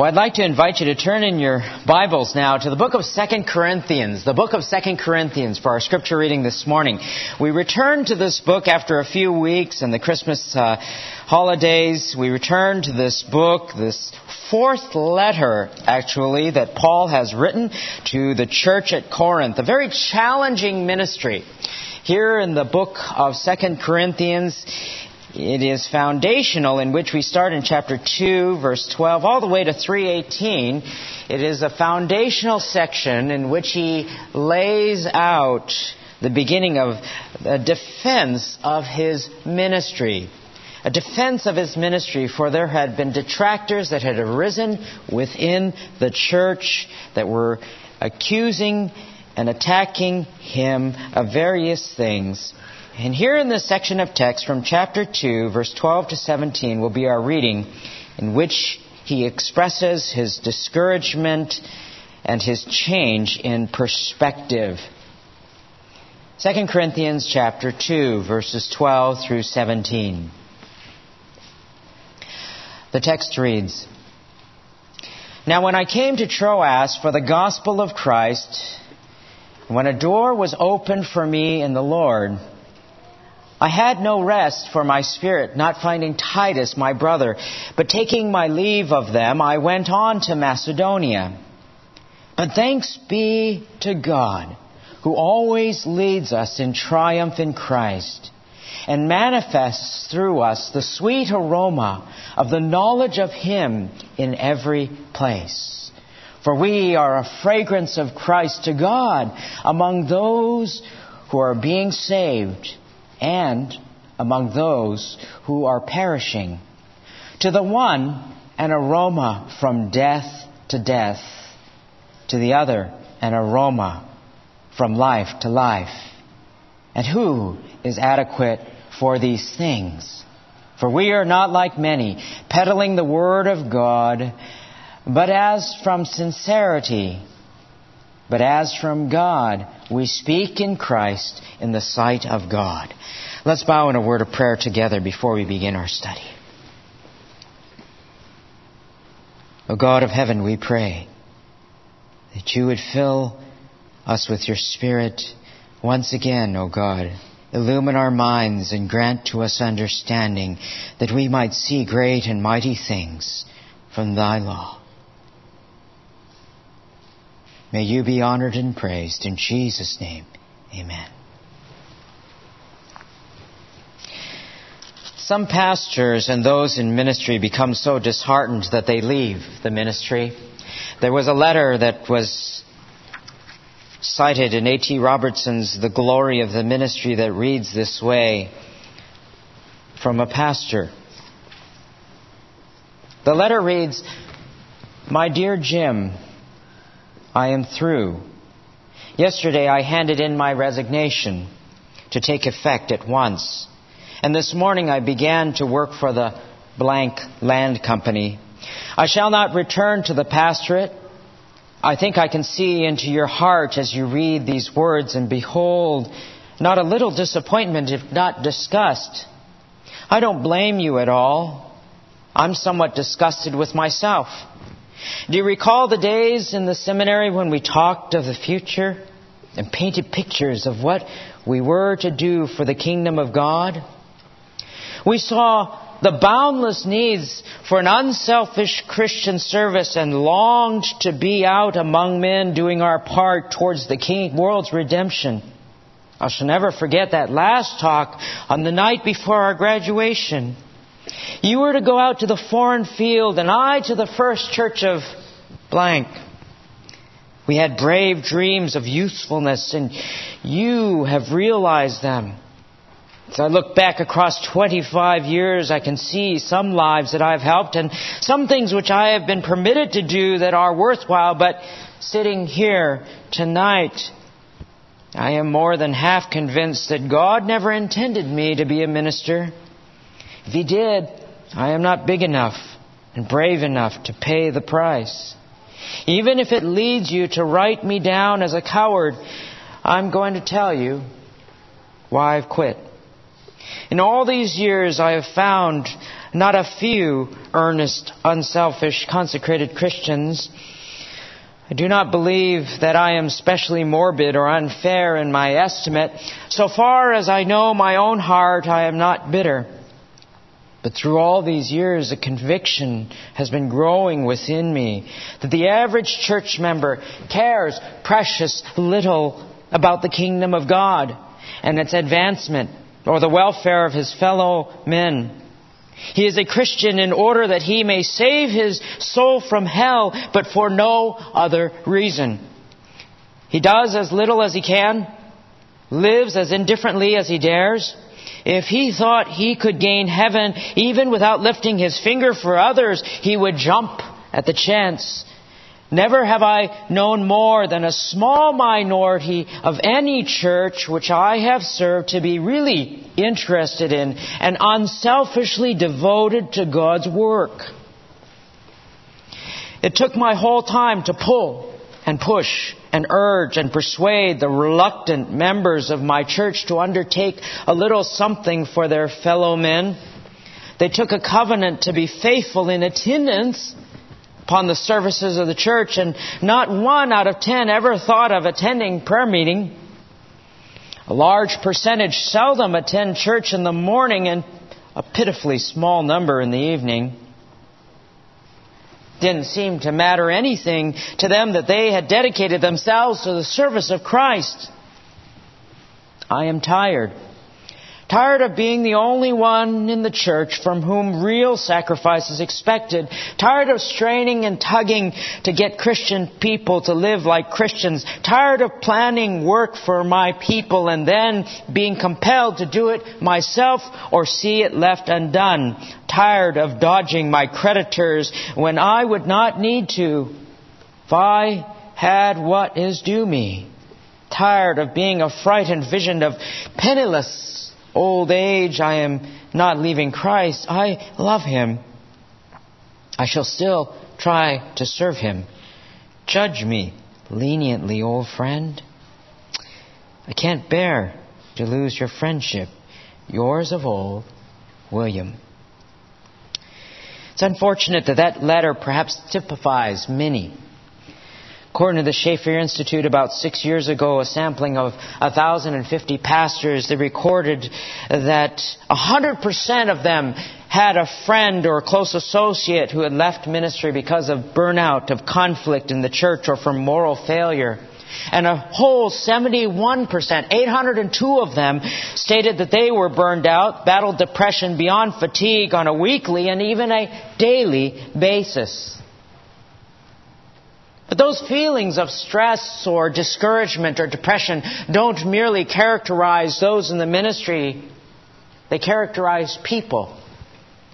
Well, I'd like to invite you to turn in your Bibles now to the book of Second Corinthians, the book of Second Corinthians for our scripture reading this morning. We return to this book after a few weeks and the Christmas uh, holidays. We return to this book, this fourth letter, actually, that Paul has written to the church at Corinth, a very challenging ministry. Here in the book of Second Corinthians, it is foundational in which we start in chapter 2 verse 12 all the way to 318 it is a foundational section in which he lays out the beginning of a defense of his ministry a defense of his ministry for there had been detractors that had arisen within the church that were accusing and attacking him of various things and here in this section of text from chapter 2, verse 12 to 17, will be our reading in which he expresses his discouragement and his change in perspective. 2 Corinthians chapter 2, verses 12 through 17. The text reads Now, when I came to Troas for the gospel of Christ, when a door was opened for me in the Lord, I had no rest for my spirit, not finding Titus, my brother, but taking my leave of them, I went on to Macedonia. But thanks be to God, who always leads us in triumph in Christ, and manifests through us the sweet aroma of the knowledge of Him in every place. For we are a fragrance of Christ to God among those who are being saved and among those who are perishing. To the one, an aroma from death to death. To the other, an aroma from life to life. And who is adequate for these things? For we are not like many, peddling the word of God, but as from sincerity, but as from God, we speak in Christ in the sight of God. Let's bow in a word of prayer together before we begin our study. O God of heaven, we pray that you would fill us with your Spirit once again, O God. Illumine our minds and grant to us understanding that we might see great and mighty things from thy law. May you be honored and praised. In Jesus' name, amen. Some pastors and those in ministry become so disheartened that they leave the ministry. There was a letter that was cited in A.T. Robertson's The Glory of the Ministry that reads this way from a pastor. The letter reads, My dear Jim, I am through. Yesterday I handed in my resignation to take effect at once. And this morning I began to work for the blank land company. I shall not return to the pastorate. I think I can see into your heart as you read these words and behold, not a little disappointment, if not disgust. I don't blame you at all. I'm somewhat disgusted with myself. Do you recall the days in the seminary when we talked of the future and painted pictures of what we were to do for the kingdom of God? We saw the boundless needs for an unselfish Christian service and longed to be out among men doing our part towards the king, world's redemption. I shall never forget that last talk on the night before our graduation. You were to go out to the foreign field and I to the first church of blank. We had brave dreams of usefulness and you have realized them. As I look back across 25 years, I can see some lives that I've helped and some things which I have been permitted to do that are worthwhile, but sitting here tonight, I am more than half convinced that God never intended me to be a minister. If He did, I am not big enough and brave enough to pay the price. Even if it leads you to write me down as a coward, I'm going to tell you why I've quit. In all these years, I have found not a few earnest, unselfish, consecrated Christians. I do not believe that I am specially morbid or unfair in my estimate. So far as I know my own heart, I am not bitter. But through all these years, a conviction has been growing within me that the average church member cares precious little about the kingdom of God and its advancement or the welfare of his fellow men. He is a Christian in order that he may save his soul from hell, but for no other reason. He does as little as he can, lives as indifferently as he dares, if he thought he could gain heaven even without lifting his finger for others, he would jump at the chance. Never have I known more than a small minority of any church which I have served to be really interested in and unselfishly devoted to God's work. It took my whole time to pull and push and urge and persuade the reluctant members of my church to undertake a little something for their fellow men. They took a covenant to be faithful in attendance upon the services of the church, and not one out of ten ever thought of attending prayer meeting. A large percentage seldom attend church in the morning and a pitifully small number in the evening didn't seem to matter anything to them that they had dedicated themselves to the service of Christ. I am tired tired of being the only one in the church from whom real sacrifice is expected, tired of straining and tugging to get Christian people to live like Christians, tired of planning work for my people and then being compelled to do it myself or see it left undone, tired of dodging my creditors when I would not need to. If I had what is due me, tired of being a frightened vision of penniless old age, I am not leaving Christ. I love Him. I shall still try to serve Him. Judge me leniently, old friend. I can't bear to lose your friendship. Yours of old, William. It's unfortunate that that letter perhaps typifies many According to the Schaeffer Institute, about six years ago, a sampling of 1,050 pastors, they recorded that 100% of them had a friend or a close associate who had left ministry because of burnout, of conflict in the church, or from moral failure. And a whole 71%, 802 of them, stated that they were burned out, battled depression beyond fatigue on a weekly and even a daily basis. But those feelings of stress or discouragement or depression don't merely characterize those in the ministry, they characterize people.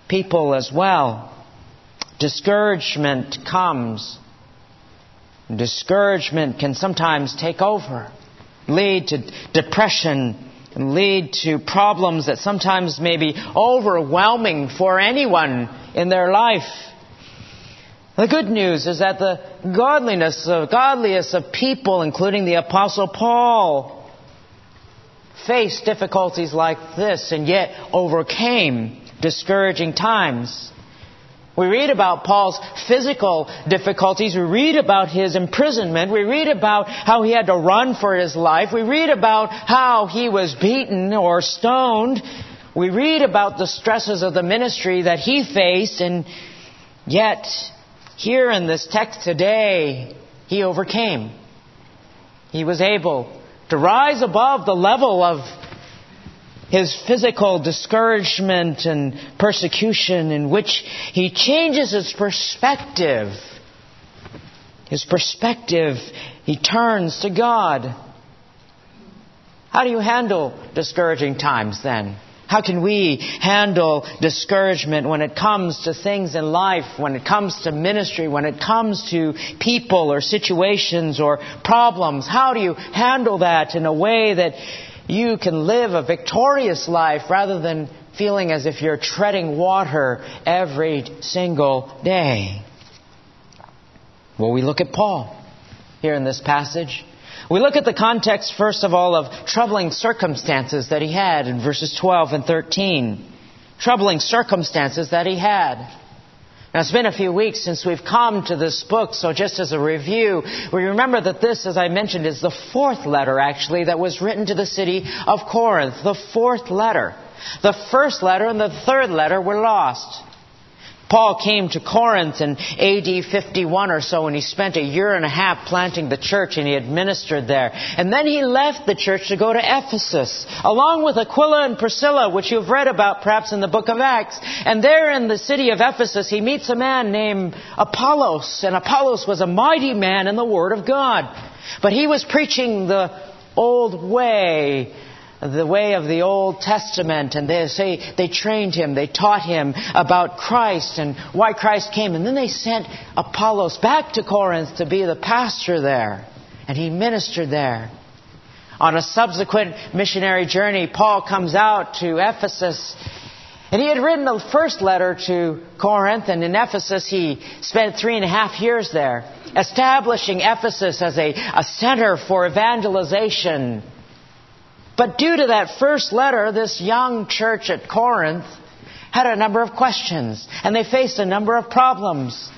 People as well. Discouragement comes. Discouragement can sometimes take over, lead to depression, and lead to problems that sometimes may be overwhelming for anyone in their life. The good news is that the godliness of godliest of people, including the apostle Paul, faced difficulties like this and yet overcame discouraging times. We read about Paul's physical difficulties. We read about his imprisonment. We read about how he had to run for his life. We read about how he was beaten or stoned. We read about the stresses of the ministry that he faced and yet here in this text today, he overcame. He was able to rise above the level of his physical discouragement and persecution, in which he changes his perspective. His perspective, he turns to God. How do you handle discouraging times then? How can we handle discouragement when it comes to things in life, when it comes to ministry, when it comes to people or situations or problems? How do you handle that in a way that you can live a victorious life rather than feeling as if you're treading water every single day? Well, we look at Paul here in this passage. We look at the context, first of all, of troubling circumstances that he had in verses 12 and 13. troubling circumstances that he had. Now, it's been a few weeks since we've come to this book, so just as a review, we remember that this, as I mentioned, is the fourth letter, actually, that was written to the city of Corinth. The fourth letter. The first letter and the third letter were lost. Paul came to Corinth in AD 51 or so and he spent a year and a half planting the church and he administered there. And then he left the church to go to Ephesus along with Aquila and Priscilla, which you've read about perhaps in the book of Acts. And there in the city of Ephesus he meets a man named Apollos and Apollos was a mighty man in the Word of God. But he was preaching the old way the way of the Old Testament, and they say they trained him, they taught him about Christ and why Christ came, and then they sent Apollos back to Corinth to be the pastor there, and he ministered there. On a subsequent missionary journey, Paul comes out to Ephesus, and he had written the first letter to Corinth, and in Ephesus he spent three and a half years there, establishing Ephesus as a, a center for evangelization but due to that first letter, this young church at Corinth had a number of questions, and they faced a number of problems.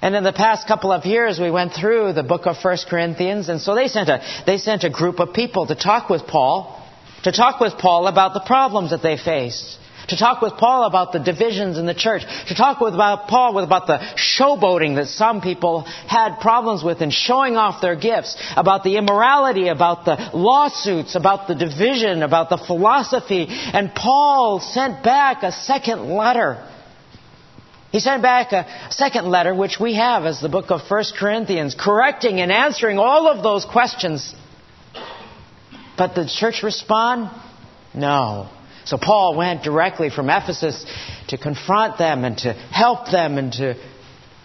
And in the past couple of years, we went through the book of 1 Corinthians, and so they sent a, they sent a group of people to talk with Paul, to talk with Paul about the problems that they faced to talk with Paul about the divisions in the church, to talk with about Paul about the showboating that some people had problems with in showing off their gifts, about the immorality, about the lawsuits, about the division, about the philosophy. And Paul sent back a second letter. He sent back a second letter, which we have as the book of 1 Corinthians, correcting and answering all of those questions. But the church respond? No. So Paul went directly from Ephesus to confront them and to help them and to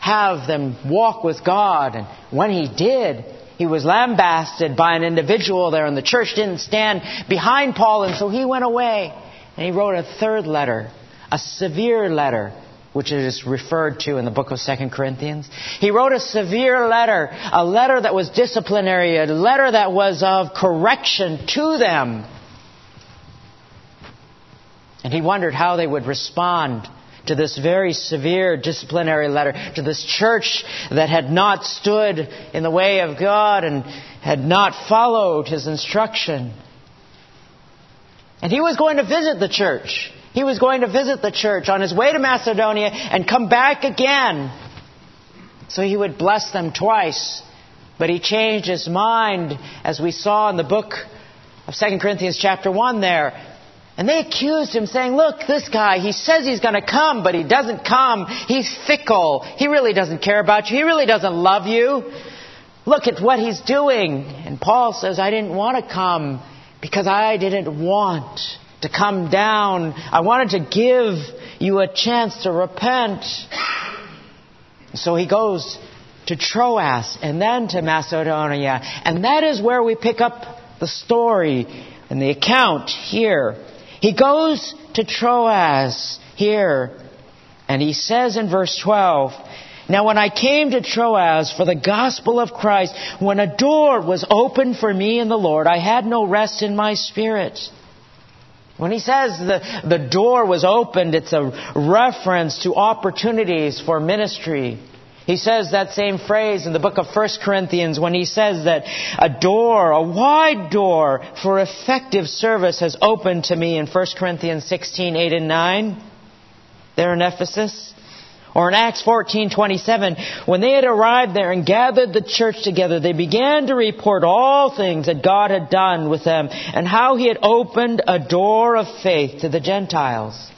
have them walk with God. And when he did, he was lambasted by an individual there, and the church didn't stand behind Paul, and so he went away. And he wrote a third letter, a severe letter, which is referred to in the book of Second Corinthians. He wrote a severe letter, a letter that was disciplinary, a letter that was of correction to them. And he wondered how they would respond to this very severe disciplinary letter, to this church that had not stood in the way of God and had not followed his instruction. And he was going to visit the church. He was going to visit the church on his way to Macedonia and come back again. So he would bless them twice. But he changed his mind, as we saw in the book of 2 Corinthians chapter 1 there. And they accused him, saying, Look, this guy, he says he's going to come, but he doesn't come. He's fickle. He really doesn't care about you. He really doesn't love you. Look at what he's doing. And Paul says, I didn't want to come because I didn't want to come down. I wanted to give you a chance to repent. So he goes to Troas and then to Macedonia. And that is where we pick up the story and the account here. He goes to Troas here, and he says in verse 12, Now when I came to Troas for the gospel of Christ, when a door was opened for me in the Lord, I had no rest in my spirit. When he says the, the door was opened, it's a reference to opportunities for ministry. He says that same phrase in the book of 1 Corinthians when he says that a door, a wide door for effective service has opened to me in 1 Corinthians 16, 8 and 9. There in Ephesus. Or in Acts 14:27, when they had arrived there and gathered the church together, they began to report all things that God had done with them and how he had opened a door of faith to the Gentiles.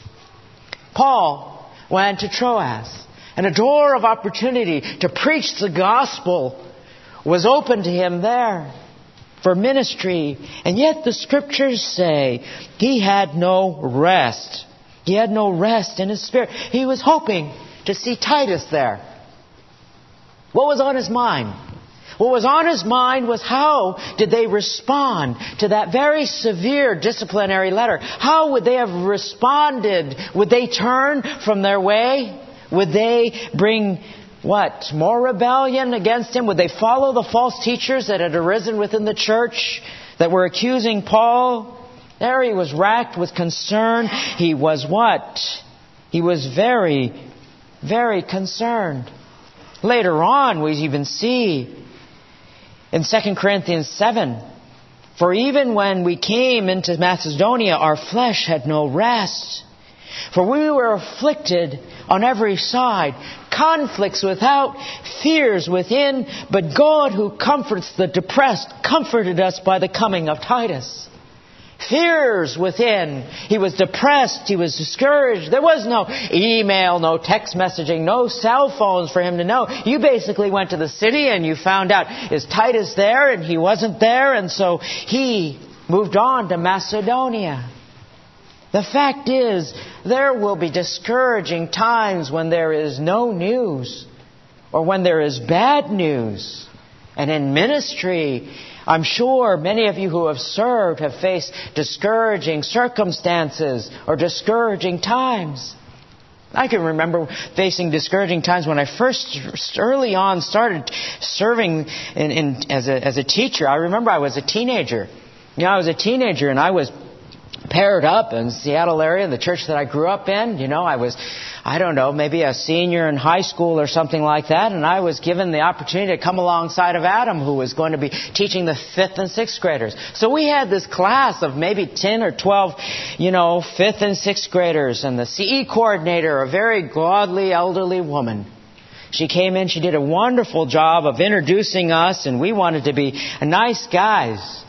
Paul went to Troas and a door of opportunity to preach the gospel was open to him there for ministry. And yet the scriptures say he had no rest. He had no rest in his spirit. He was hoping to see Titus there. What was on his mind? What was on his mind was how did they respond to that very severe disciplinary letter? How would they have responded? Would they turn from their way? Would they bring what? More rebellion against him? Would they follow the false teachers that had arisen within the church that were accusing Paul? There he was racked with concern. He was what? He was very, very concerned. Later on, we even see in 2 Corinthians 7 For even when we came into Macedonia, our flesh had no rest. For we were afflicted on every side, conflicts without, fears within, but God who comforts the depressed comforted us by the coming of Titus fears within. He was depressed. He was discouraged. There was no email, no text messaging, no cell phones for him to know. You basically went to the city and you found out, is Titus there? And he wasn't there. And so he moved on to Macedonia. The fact is, there will be discouraging times when there is no news or when there is bad news. And in ministry, I'm sure many of you who have served have faced discouraging circumstances or discouraging times. I can remember facing discouraging times when I first, early on, started serving in, in, as, a, as a teacher. I remember I was a teenager. You know, I was a teenager and I was paired up in Seattle area, the church that I grew up in. You know, I was I don't know, maybe a senior in high school or something like that, and I was given the opportunity to come alongside of Adam, who was going to be teaching the fifth and sixth graders. So we had this class of maybe 10 or 12, you know, fifth and sixth graders, and the CE coordinator, a very godly elderly woman. She came in, she did a wonderful job of introducing us, and we wanted to be nice guys.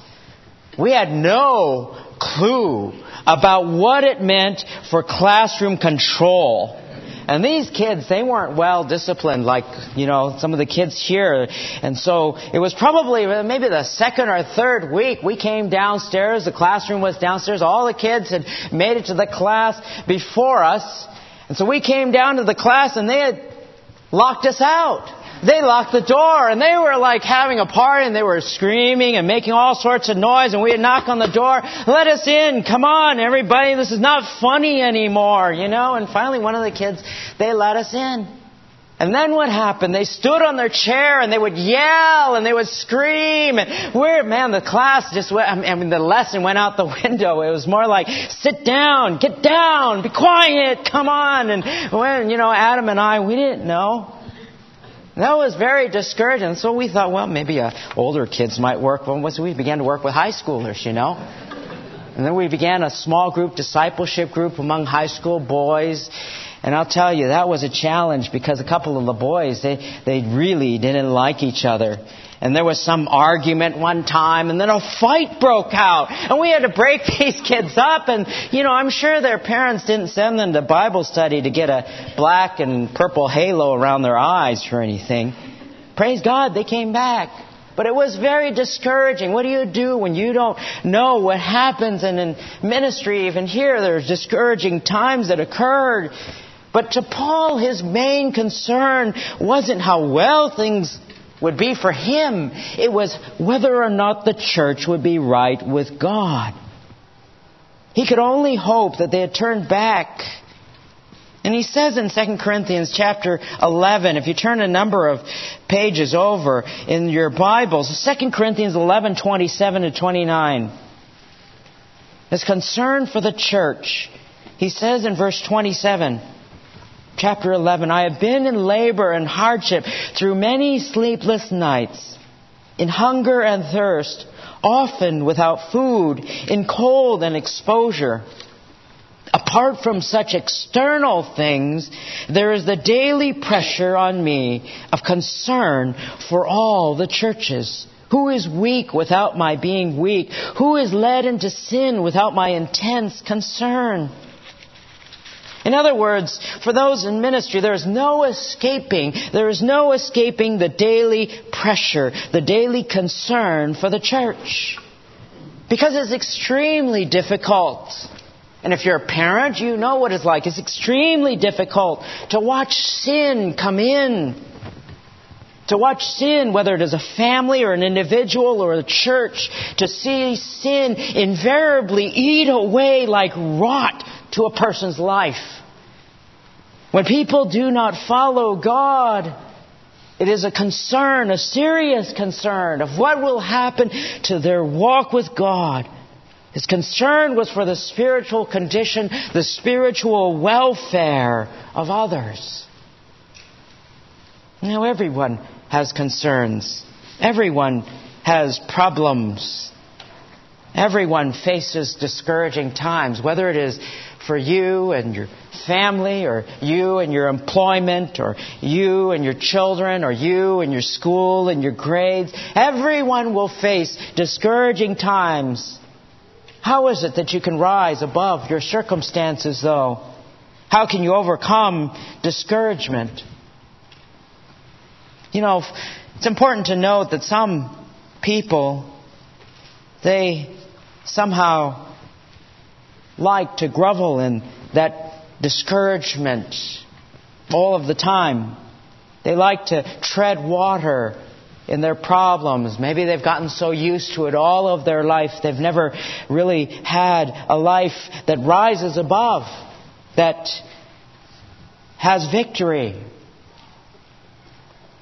We had no clue about what it meant for classroom control. And these kids, they weren't well disciplined like, you know, some of the kids here. And so it was probably uh, maybe the second or third week we came downstairs. The classroom was downstairs. All the kids had made it to the class before us. And so we came down to the class and they had locked us out they locked the door and they were like having a party and they were screaming and making all sorts of noise and we'd knock on the door, let us in, come on everybody, this is not funny anymore, you know, and finally one of the kids, they let us in. And then what happened? They stood on their chair and they would yell and they would scream. And we're, man, the class just went, I mean, the lesson went out the window. It was more like, sit down, get down, be quiet, come on. And when, you know, Adam and I, we didn't know. That was very discouraging. So we thought, well, maybe uh, older kids might work. Well, so we began to work with high schoolers, you know. And then we began a small group discipleship group among high school boys. And I'll tell you, that was a challenge because a couple of the boys, they, they really didn't like each other. And there was some argument one time, and then a fight broke out. And we had to break these kids up. And, you know, I'm sure their parents didn't send them to Bible study to get a black and purple halo around their eyes or anything. Praise God, they came back. But it was very discouraging. What do you do when you don't know what happens? And in ministry, even here, there's discouraging times that occurred. But to Paul, his main concern wasn't how well things would be for him. It was whether or not the church would be right with God. He could only hope that they had turned back. And he says in 2 Corinthians chapter 11, if you turn a number of pages over in your Bibles, 2 Corinthians 11, 27 to 29, his concern for the church. He says in verse 27, chapter 11, I have been in labor and hardship through many sleepless nights, in hunger and thirst, often without food, in cold and exposure. Apart from such external things, there is the daily pressure on me of concern for all the churches. Who is weak without my being weak? Who is led into sin without my intense concern? In other words, for those in ministry, there is no escaping, there is no escaping the daily pressure, the daily concern for the church. Because it's extremely difficult. And if you're a parent, you know what it's like. It's extremely difficult to watch sin come in. To watch sin, whether it is a family or an individual or a church, to see sin invariably eat away like rot to a person's life. When people do not follow God, it is a concern, a serious concern of what will happen to their walk with God. His concern was for the spiritual condition, the spiritual welfare of others. Now, everyone has concerns. Everyone has problems. Everyone faces discouraging times, whether it is for you and your family, or you and your employment, or you and your children, or you and your school and your grades. Everyone will face discouraging times. How is it that you can rise above your circumstances, though? How can you overcome discouragement? You know, it's important to note that some people, they somehow like to grovel in that discouragement all of the time. They like to tread water in their problems. Maybe they've gotten so used to it all of their life, they've never really had a life that rises above, that has victory.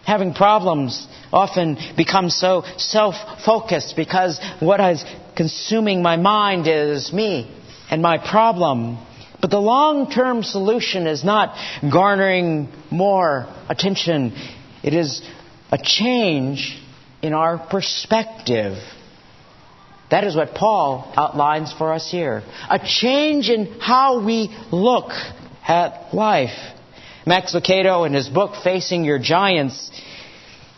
Having problems often becomes so self focused because what is consuming my mind is me and my problem. But the long term solution is not garnering more attention, it is a change in our perspective. That is what Paul outlines for us here. A change in how we look at life. Max Lucado, in his book, Facing Your Giants,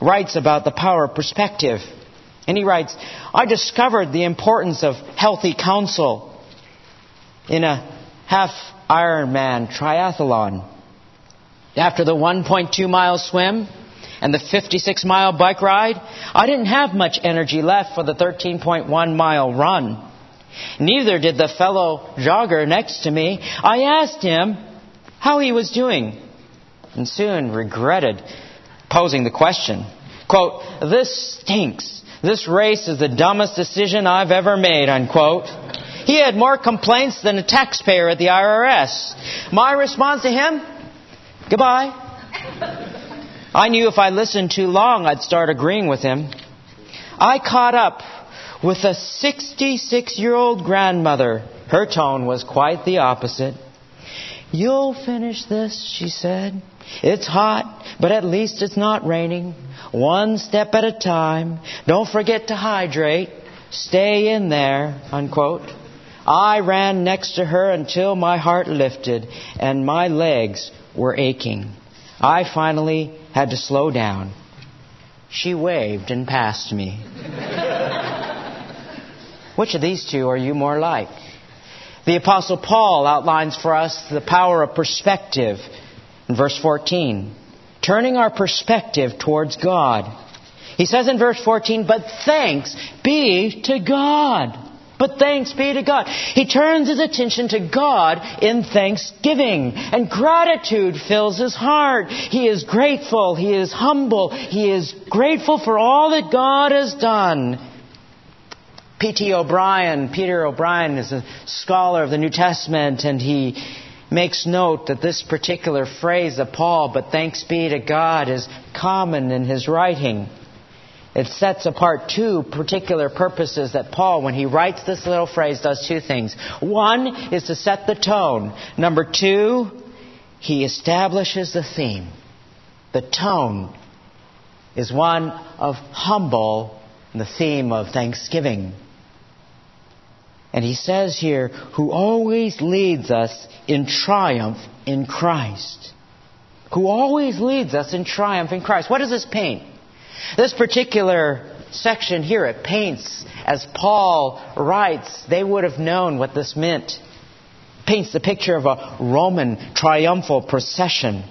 writes about the power of perspective. And he writes, I discovered the importance of healthy counsel in a half Ironman triathlon. After the 1.2 mile swim and the 56 mile bike ride, I didn't have much energy left for the 13.1 mile run. Neither did the fellow jogger next to me. I asked him how he was doing and soon regretted posing the question. Quote, this stinks. This race is the dumbest decision I've ever made, unquote. He had more complaints than a taxpayer at the IRS. My response to him? Goodbye. I knew if I listened too long, I'd start agreeing with him. I caught up with a 66 year old grandmother. Her tone was quite the opposite. You'll finish this, she said. It's hot, but at least it's not raining. One step at a time. Don't forget to hydrate. Stay in there, unquote. I ran next to her until my heart lifted and my legs were aching. I finally had to slow down. She waved and passed me. Which of these two are you more like? The Apostle Paul outlines for us the power of perspective in verse 14. Turning our perspective towards God. He says in verse 14, But thanks be to God but thanks be to God. He turns his attention to God in thanksgiving, and gratitude fills his heart. He is grateful. He is humble. He is grateful for all that God has done. P.T. O'Brien, Peter O'Brien, is a scholar of the New Testament, and he makes note that this particular phrase of Paul, but thanks be to God, is common in his writing. It sets apart two particular purposes that Paul, when he writes this little phrase, does two things. One is to set the tone. Number two, he establishes the theme. The tone is one of humble, the theme of thanksgiving. And he says here, who always leads us in triumph in Christ. Who always leads us in triumph in Christ. What does this paint? This particular section here, it paints, as Paul writes, they would have known what this meant. Paints the picture of a Roman triumphal procession.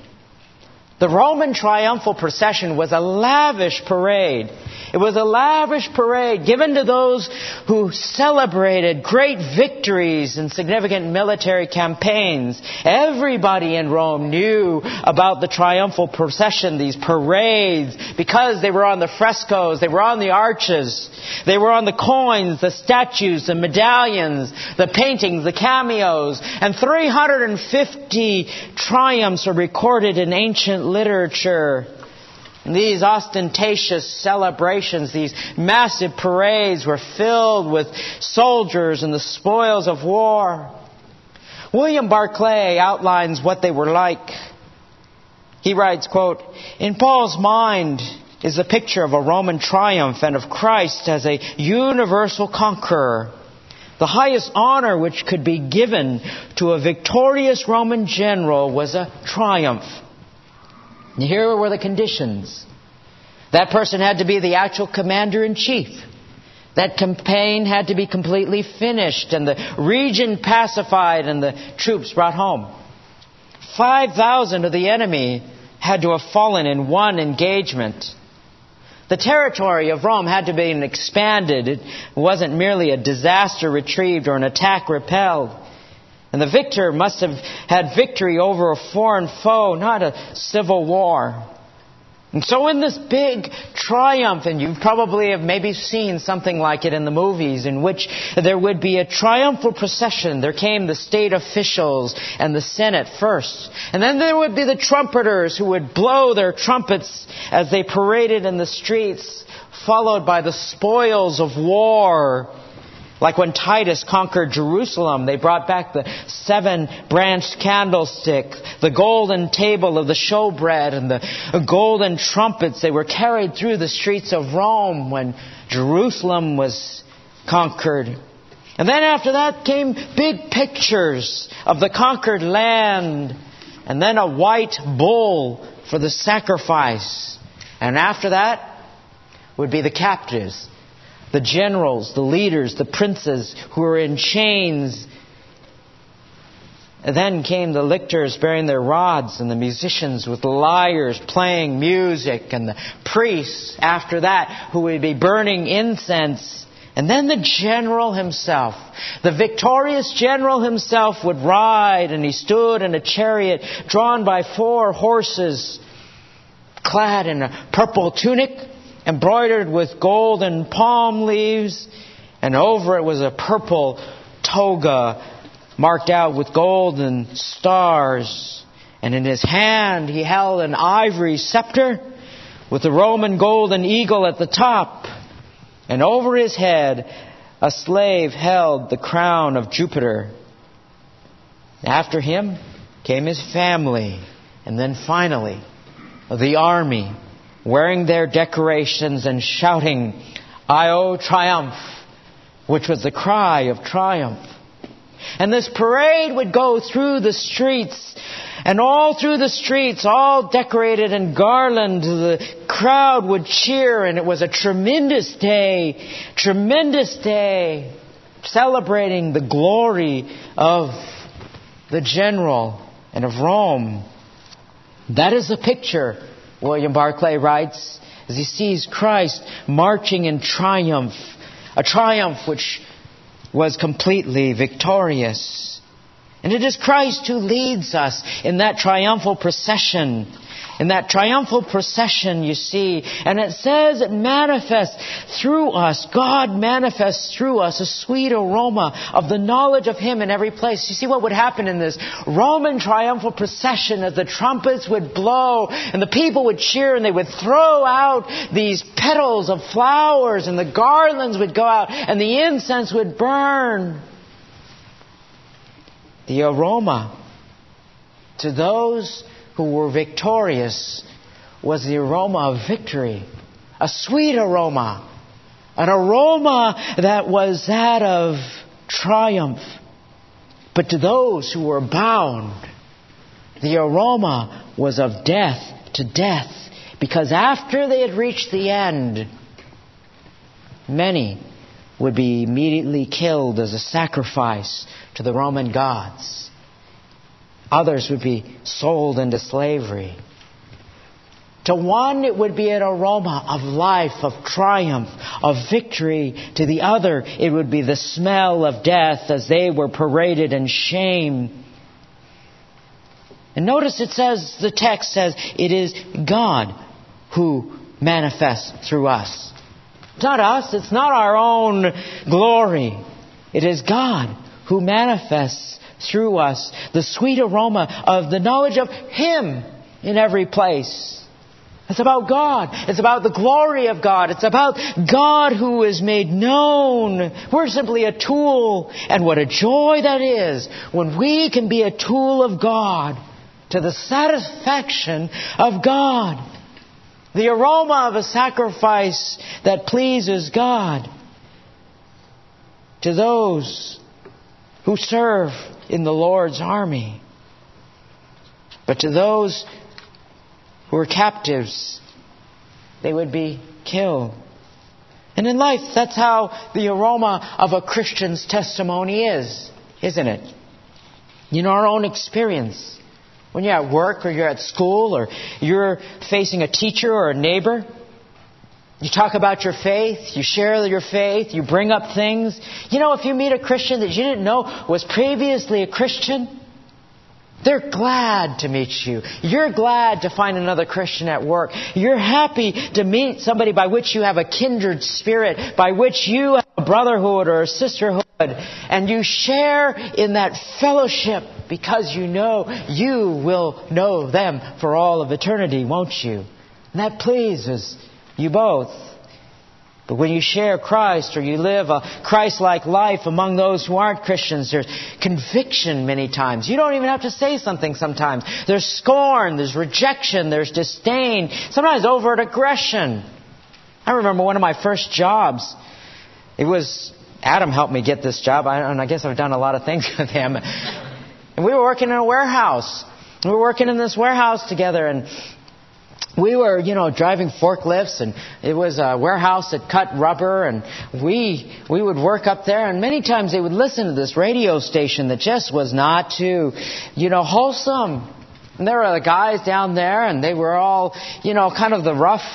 The Roman triumphal procession was a lavish parade it was a lavish parade given to those who celebrated great victories and significant military campaigns. Everybody in Rome knew about the triumphal procession, these parades, because they were on the frescoes, they were on the arches, they were on the coins, the statues, the medallions, the paintings, the cameos, and 350 triumphs are recorded in ancient literature These ostentatious celebrations, these massive parades were filled with soldiers and the spoils of war. William Barclay outlines what they were like. He writes, quote, In Paul's mind is the picture of a Roman triumph and of Christ as a universal conqueror. The highest honor which could be given to a victorious Roman general was a triumph. Here were the conditions. That person had to be the actual commander in chief. That campaign had to be completely finished and the region pacified and the troops brought home. 5,000 of the enemy had to have fallen in one engagement. The territory of Rome had to be expanded. It wasn't merely a disaster retrieved or an attack repelled. And the victor must have had victory over a foreign foe, not a civil war. And so in this big triumph, and you probably have maybe seen something like it in the movies, in which there would be a triumphal procession. There came the state officials and the Senate first. And then there would be the trumpeters who would blow their trumpets as they paraded in the streets, followed by the spoils of war like when Titus conquered Jerusalem, they brought back the seven branched candlestick, the golden table of the showbread, and the golden trumpets. They were carried through the streets of Rome when Jerusalem was conquered. And then after that came big pictures of the conquered land, and then a white bull for the sacrifice. And after that would be the captives the generals, the leaders, the princes who were in chains. And then came the lictors bearing their rods, and the musicians with lyres playing music, and the priests after that who would be burning incense. And then the general himself, the victorious general himself would ride, and he stood in a chariot drawn by four horses, clad in a purple tunic embroidered with gold and palm leaves, and over it was a purple toga marked out with golden stars. And in his hand he held an ivory scepter with the Roman golden eagle at the top. And over his head a slave held the crown of Jupiter. After him came his family, and then finally the army wearing their decorations and shouting, Io triumph, which was the cry of triumph. And this parade would go through the streets, and all through the streets, all decorated and garlanded. the crowd would cheer, and it was a tremendous day, tremendous day, celebrating the glory of the general and of Rome. That is the picture William Barclay writes, as he sees Christ marching in triumph, a triumph which was completely victorious. And it is Christ who leads us in that triumphal procession in that triumphal procession, you see. And it says it manifests through us. God manifests through us a sweet aroma of the knowledge of Him in every place. You see what would happen in this Roman triumphal procession as the trumpets would blow and the people would cheer and they would throw out these petals of flowers and the garlands would go out and the incense would burn. The aroma to those who were victorious was the aroma of victory, a sweet aroma, an aroma that was that of triumph. But to those who were bound, the aroma was of death to death, because after they had reached the end, many would be immediately killed as a sacrifice to the Roman gods. Others would be sold into slavery. To one, it would be an aroma of life, of triumph, of victory. To the other, it would be the smell of death as they were paraded in shame. And notice it says, the text says, it is God who manifests through us. It's not us, it's not our own glory. It is God who manifests through us the sweet aroma of the knowledge of Him in every place. It's about God. It's about the glory of God. It's about God who is made known. We're simply a tool. And what a joy that is when we can be a tool of God to the satisfaction of God. The aroma of a sacrifice that pleases God to those who serve in the Lord's army. But to those who were captives, they would be killed. And in life, that's how the aroma of a Christian's testimony is, isn't it? In our own experience. When you're at work or you're at school or you're facing a teacher or a neighbor, you talk about your faith, you share your faith, you bring up things. You know, if you meet a Christian that you didn't know was previously a Christian, they're glad to meet you. You're glad to find another Christian at work. You're happy to meet somebody by which you have a kindred spirit, by which you have a brotherhood or a sisterhood, and you share in that fellowship because you know you will know them for all of eternity, won't you? And that pleases you both. But when you share Christ or you live a Christ like life among those who aren't Christians, there's conviction many times. You don't even have to say something sometimes. There's scorn, there's rejection, there's disdain, sometimes overt aggression. I remember one of my first jobs. It was, Adam helped me get this job, and I guess I've done a lot of things with him. And we were working in a warehouse. We were working in this warehouse together, and we were, you know, driving forklifts and it was a warehouse that cut rubber and we, we would work up there and many times they would listen to this radio station that just was not too, you know, wholesome. And there were the guys down there and they were all, you know, kind of the rough,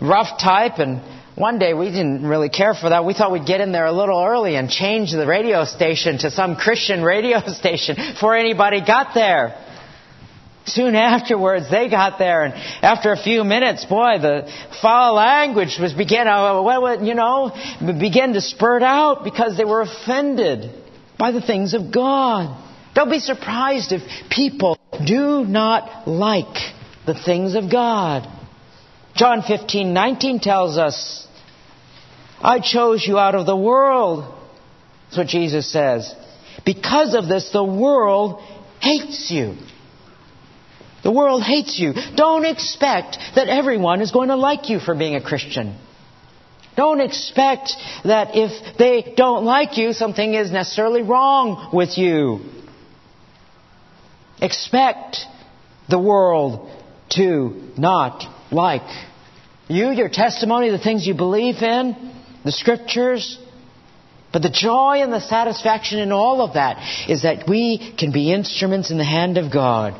rough type and one day we didn't really care for that. We thought we'd get in there a little early and change the radio station to some Christian radio station before anybody got there. Soon afterwards, they got there, and after a few minutes, boy, the foul language was begin, uh, you know, began to spurt out because they were offended by the things of God. Don't be surprised if people do not like the things of God. John 15, 19 tells us, I chose you out of the world. That's what Jesus says. Because of this, the world hates you. The world hates you. Don't expect that everyone is going to like you for being a Christian. Don't expect that if they don't like you, something is necessarily wrong with you. Expect the world to not like you, your testimony, the things you believe in, the scriptures. But the joy and the satisfaction in all of that is that we can be instruments in the hand of God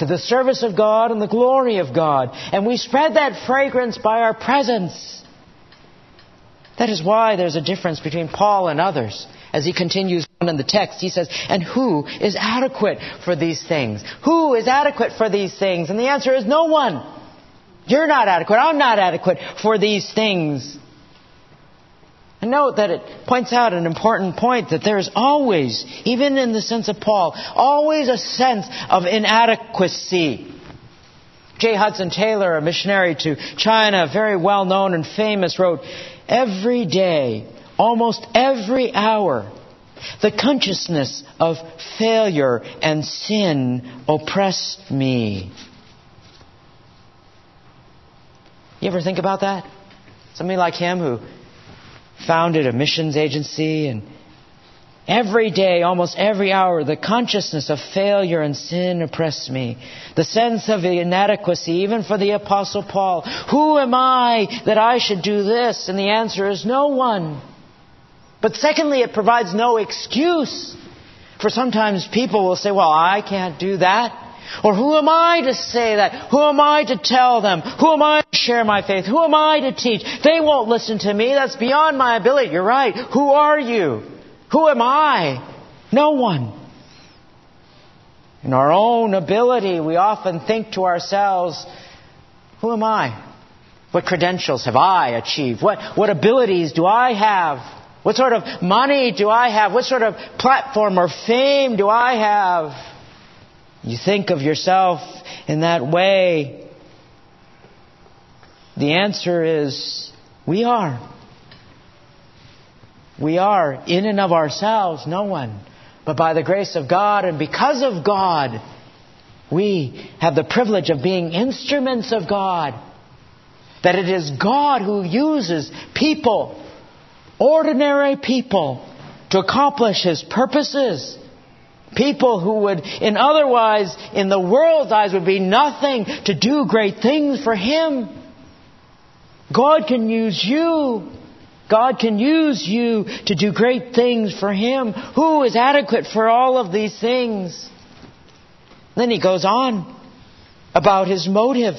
to the service of God and the glory of God. And we spread that fragrance by our presence. That is why there's a difference between Paul and others. As he continues on in the text, he says, And who is adequate for these things? Who is adequate for these things? And the answer is no one. You're not adequate. I'm not adequate for these things. And note that it points out an important point that there is always, even in the sense of Paul, always a sense of inadequacy. J. Hudson Taylor, a missionary to China, very well known and famous, wrote, Every day, almost every hour, the consciousness of failure and sin oppressed me. You ever think about that? Somebody like him who founded a missions agency and Every day, almost every hour, the consciousness of failure and sin oppressed me. The sense of inadequacy, even for the Apostle Paul. Who am I that I should do this? And the answer is no one. But secondly, it provides no excuse. For sometimes people will say, well, I can't do that. Or who am I to say that? Who am I to tell them? Who am I to share my faith? Who am I to teach? They won't listen to me. That's beyond my ability. You're right. Who are you? Who am I? No one. In our own ability, we often think to ourselves, who am I? What credentials have I achieved? What, what abilities do I have? What sort of money do I have? What sort of platform or fame do I have? You think of yourself in that way. The answer is we are. We are, in and of ourselves, no one. But by the grace of God and because of God, we have the privilege of being instruments of God. That it is God who uses people, ordinary people, to accomplish His purposes. People who would, in otherwise, in the world's eyes, would be nothing to do great things for Him. God can use you God can use you to do great things for Him. Who is adequate for all of these things? Then he goes on about his motive.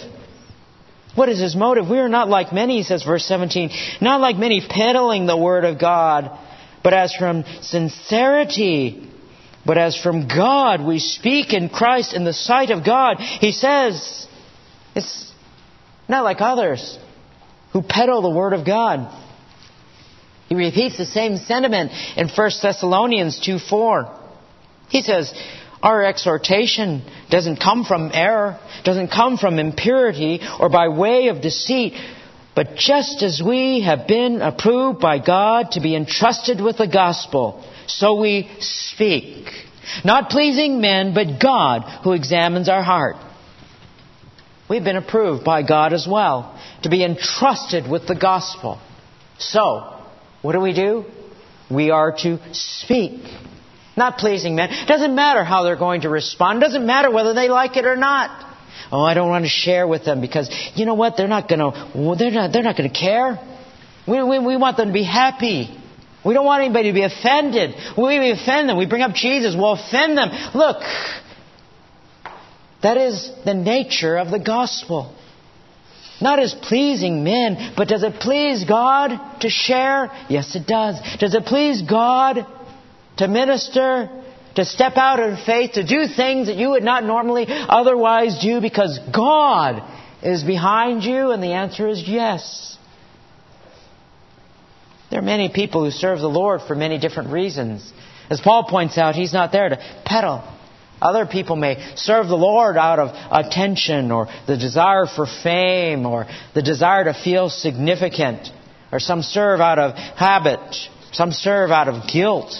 What is his motive? We are not like many, he says verse 17, not like many peddling the word of God, but as from sincerity, but as from God, we speak in Christ in the sight of God. He says, it's not like others who peddle the word of God. He repeats the same sentiment in 1 Thessalonians 2 4. He says, Our exhortation doesn't come from error, doesn't come from impurity or by way of deceit, but just as we have been approved by God to be entrusted with the gospel, so we speak. Not pleasing men, but God who examines our heart. We've been approved by God as well to be entrusted with the gospel. So, what do we do? We are to speak. Not pleasing men. Doesn't matter how they're going to respond. Doesn't matter whether they like it or not. Oh, I don't want to share with them because you know what? They're not going to. They're not. They're not going to care. We, we, we want them to be happy. We don't want anybody to be offended. We, offend them. We bring up Jesus. We'll offend them. Look, that is the nature of the gospel. Not as pleasing men, but does it please God to share? Yes, it does. Does it please God to minister, to step out in faith, to do things that you would not normally otherwise do because God is behind you? And the answer is yes. There are many people who serve the Lord for many different reasons. As Paul points out, he's not there to peddle other people may serve the Lord out of attention or the desire for fame or the desire to feel significant. Or some serve out of habit. Some serve out of guilt.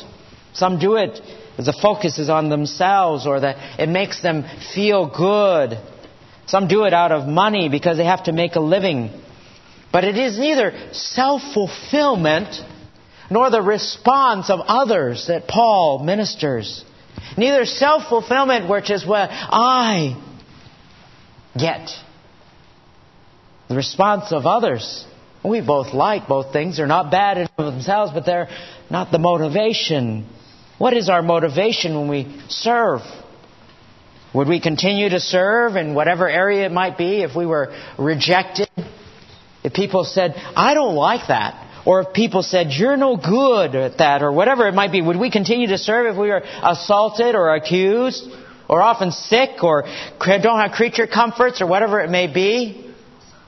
Some do it as the focus is on themselves or that it makes them feel good. Some do it out of money because they have to make a living. But it is neither self fulfillment nor the response of others that Paul ministers. Neither self fulfillment, which is what I get. The response of others. We both like both things. They're not bad in themselves, but they're not the motivation. What is our motivation when we serve? Would we continue to serve in whatever area it might be if we were rejected? If people said, I don't like that. Or if people said, you're no good at that, or whatever it might be, would we continue to serve if we were assaulted or accused, or often sick, or don't have creature comforts, or whatever it may be?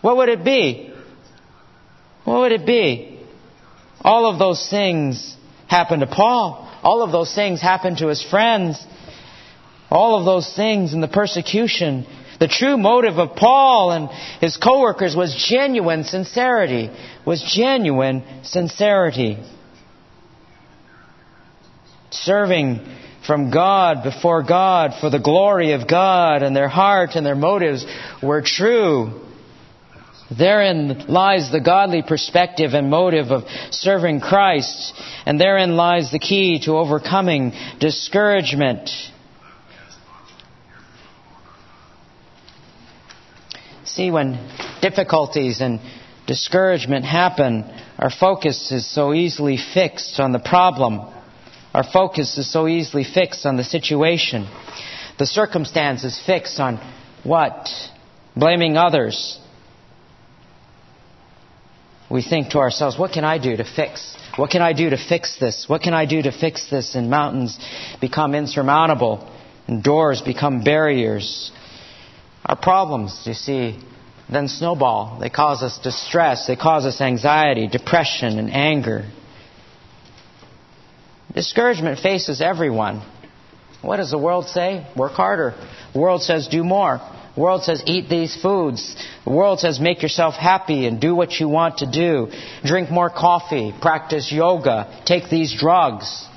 What would it be? What would it be? All of those things happened to Paul. All of those things happened to his friends. All of those things in the persecution the true motive of Paul and his co-workers was genuine sincerity, was genuine sincerity. Serving from God before God for the glory of God and their heart and their motives were true. Therein lies the godly perspective and motive of serving Christ, and therein lies the key to overcoming discouragement See, when difficulties and discouragement happen, our focus is so easily fixed on the problem. Our focus is so easily fixed on the situation. The circumstance is fixed on what? Blaming others. We think to ourselves, what can I do to fix? What can I do to fix this? What can I do to fix this? And mountains become insurmountable and doors become barriers. Our problems, you see, then snowball. They cause us distress. They cause us anxiety, depression, and anger. Discouragement faces everyone. What does the world say? Work harder. The world says do more. The world says eat these foods. The world says make yourself happy and do what you want to do. Drink more coffee, practice yoga, take these drugs.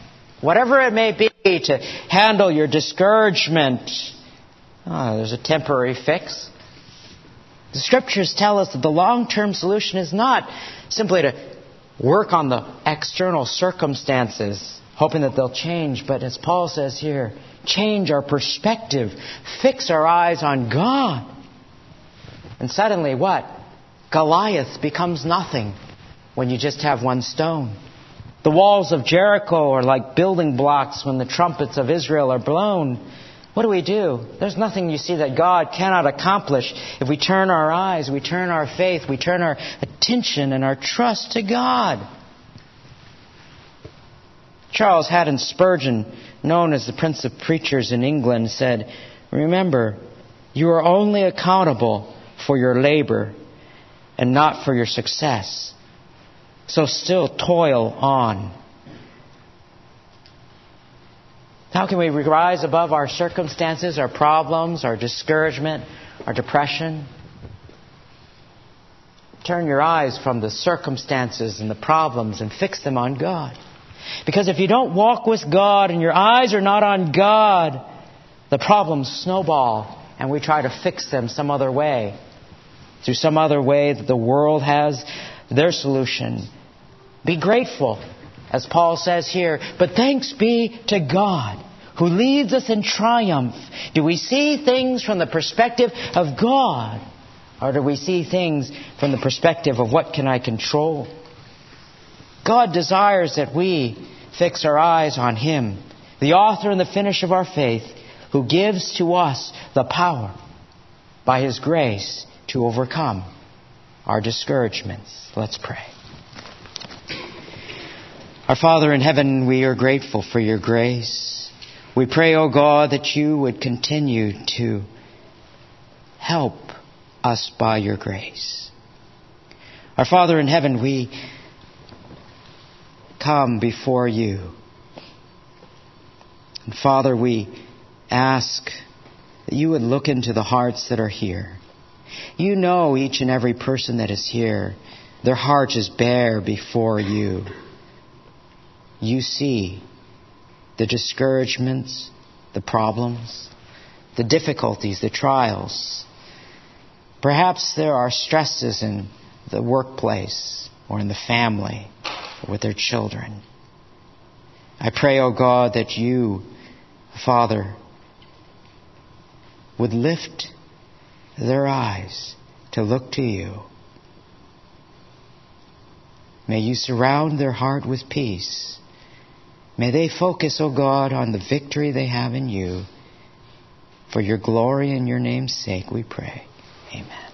Whatever it may be to handle your discouragement. Oh, there's a temporary fix. The scriptures tell us that the long term solution is not simply to work on the external circumstances, hoping that they'll change, but as Paul says here, change our perspective, fix our eyes on God. And suddenly, what? Goliath becomes nothing when you just have one stone. The walls of Jericho are like building blocks when the trumpets of Israel are blown. What do we do? There's nothing you see that God cannot accomplish if we turn our eyes, we turn our faith, we turn our attention and our trust to God. Charles Haddon Spurgeon, known as the Prince of Preachers in England, said, Remember, you are only accountable for your labor and not for your success. So still toil on. How can we rise above our circumstances, our problems, our discouragement, our depression? Turn your eyes from the circumstances and the problems and fix them on God. Because if you don't walk with God and your eyes are not on God, the problems snowball and we try to fix them some other way. Through some other way that the world has their solution. Be grateful, as Paul says here, but thanks be to God who leads us in triumph. Do we see things from the perspective of God? Or do we see things from the perspective of what can I control? God desires that we fix our eyes on Him, the author and the finish of our faith, who gives to us the power by His grace to overcome our discouragements. Let's pray. Our Father in heaven, we are grateful for your grace. We pray, O oh God, that you would continue to help us by your grace. Our Father in heaven, we come before you. And Father, we ask that you would look into the hearts that are here. You know each and every person that is here. Their heart is bare before you. You see the discouragements, the problems, the difficulties, the trials. Perhaps there are stresses in the workplace or in the family or with their children. I pray, O oh God, that you, Father, would lift their eyes to look to you. May you surround their heart with peace May they focus, O oh God, on the victory they have in you. For your glory and your name's sake, we pray. Amen.